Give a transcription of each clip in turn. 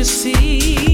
away.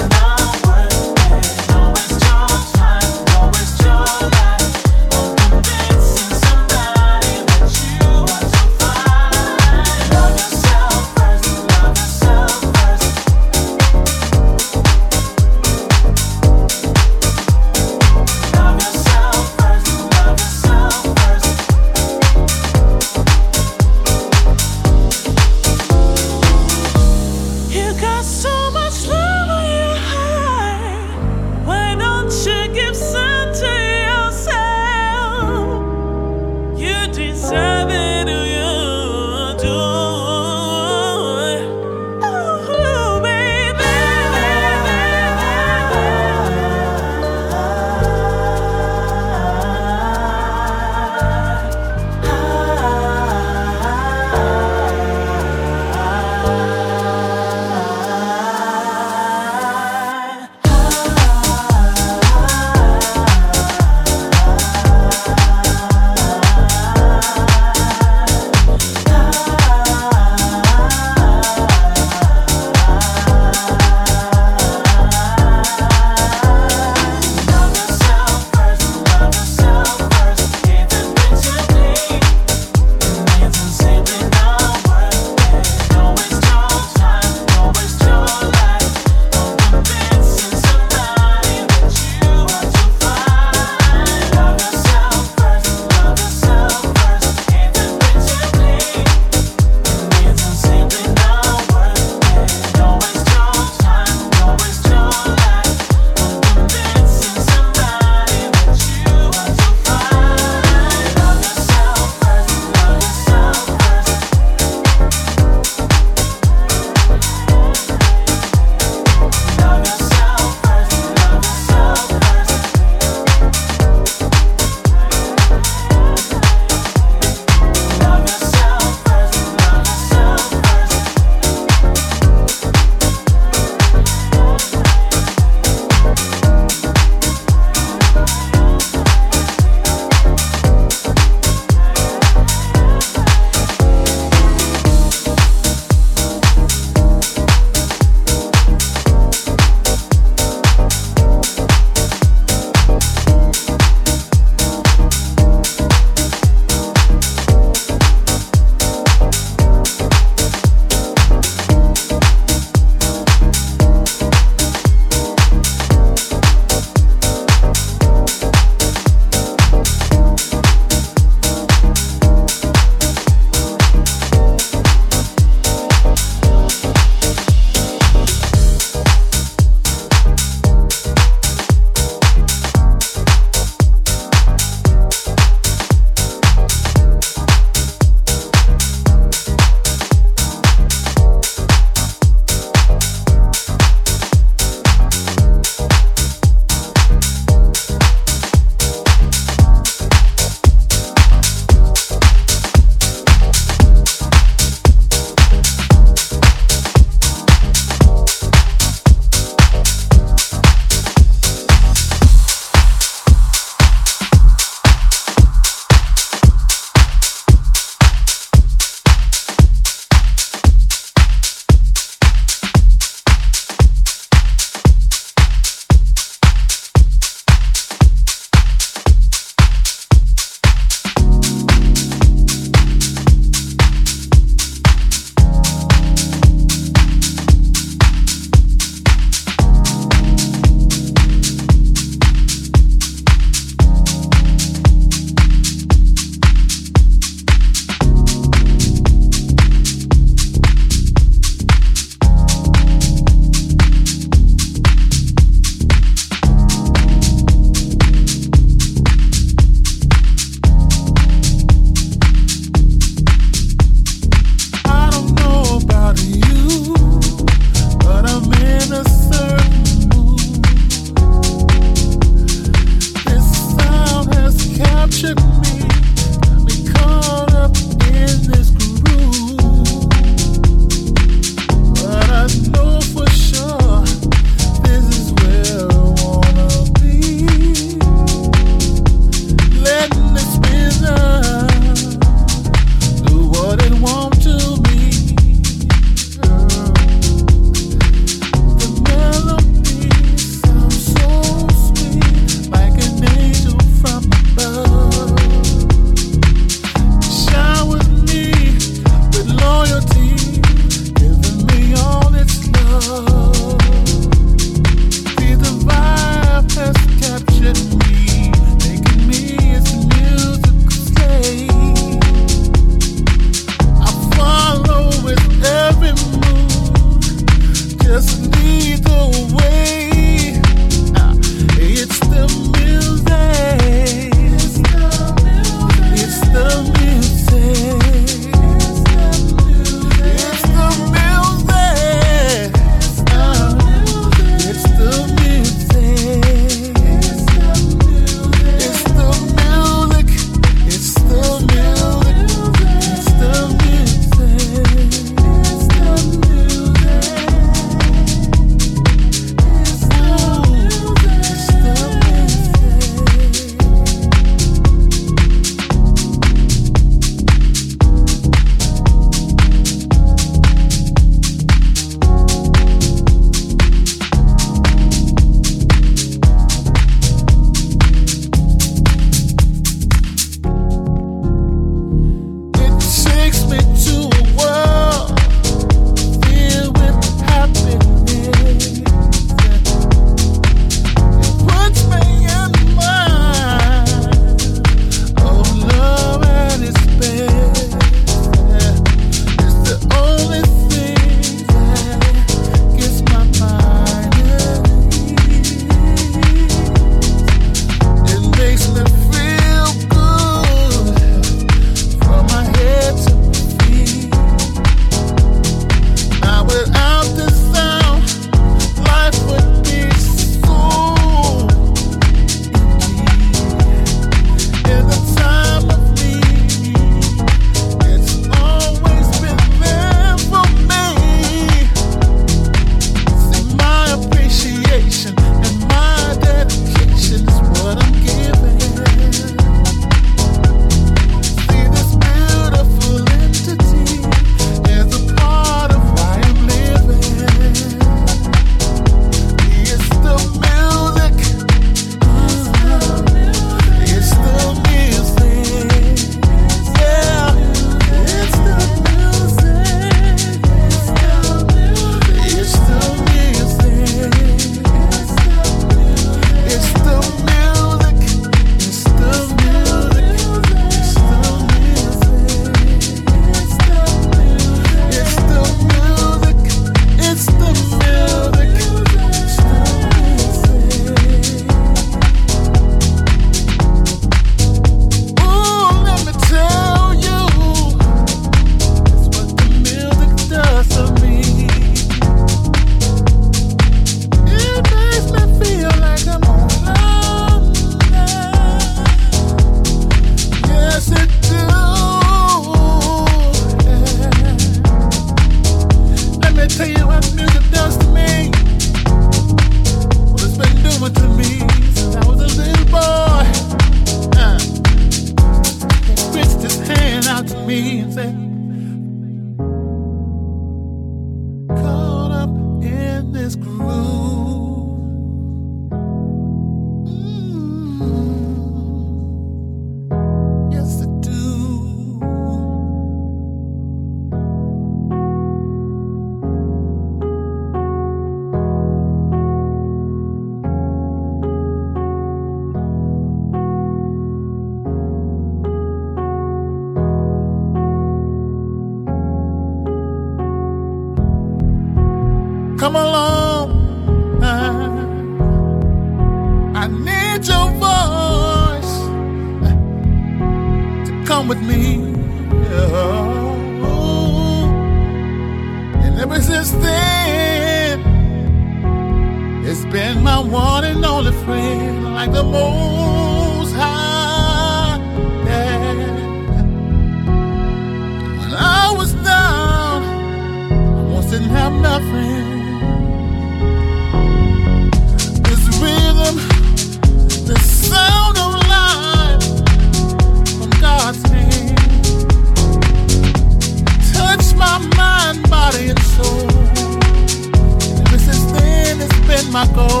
my goal.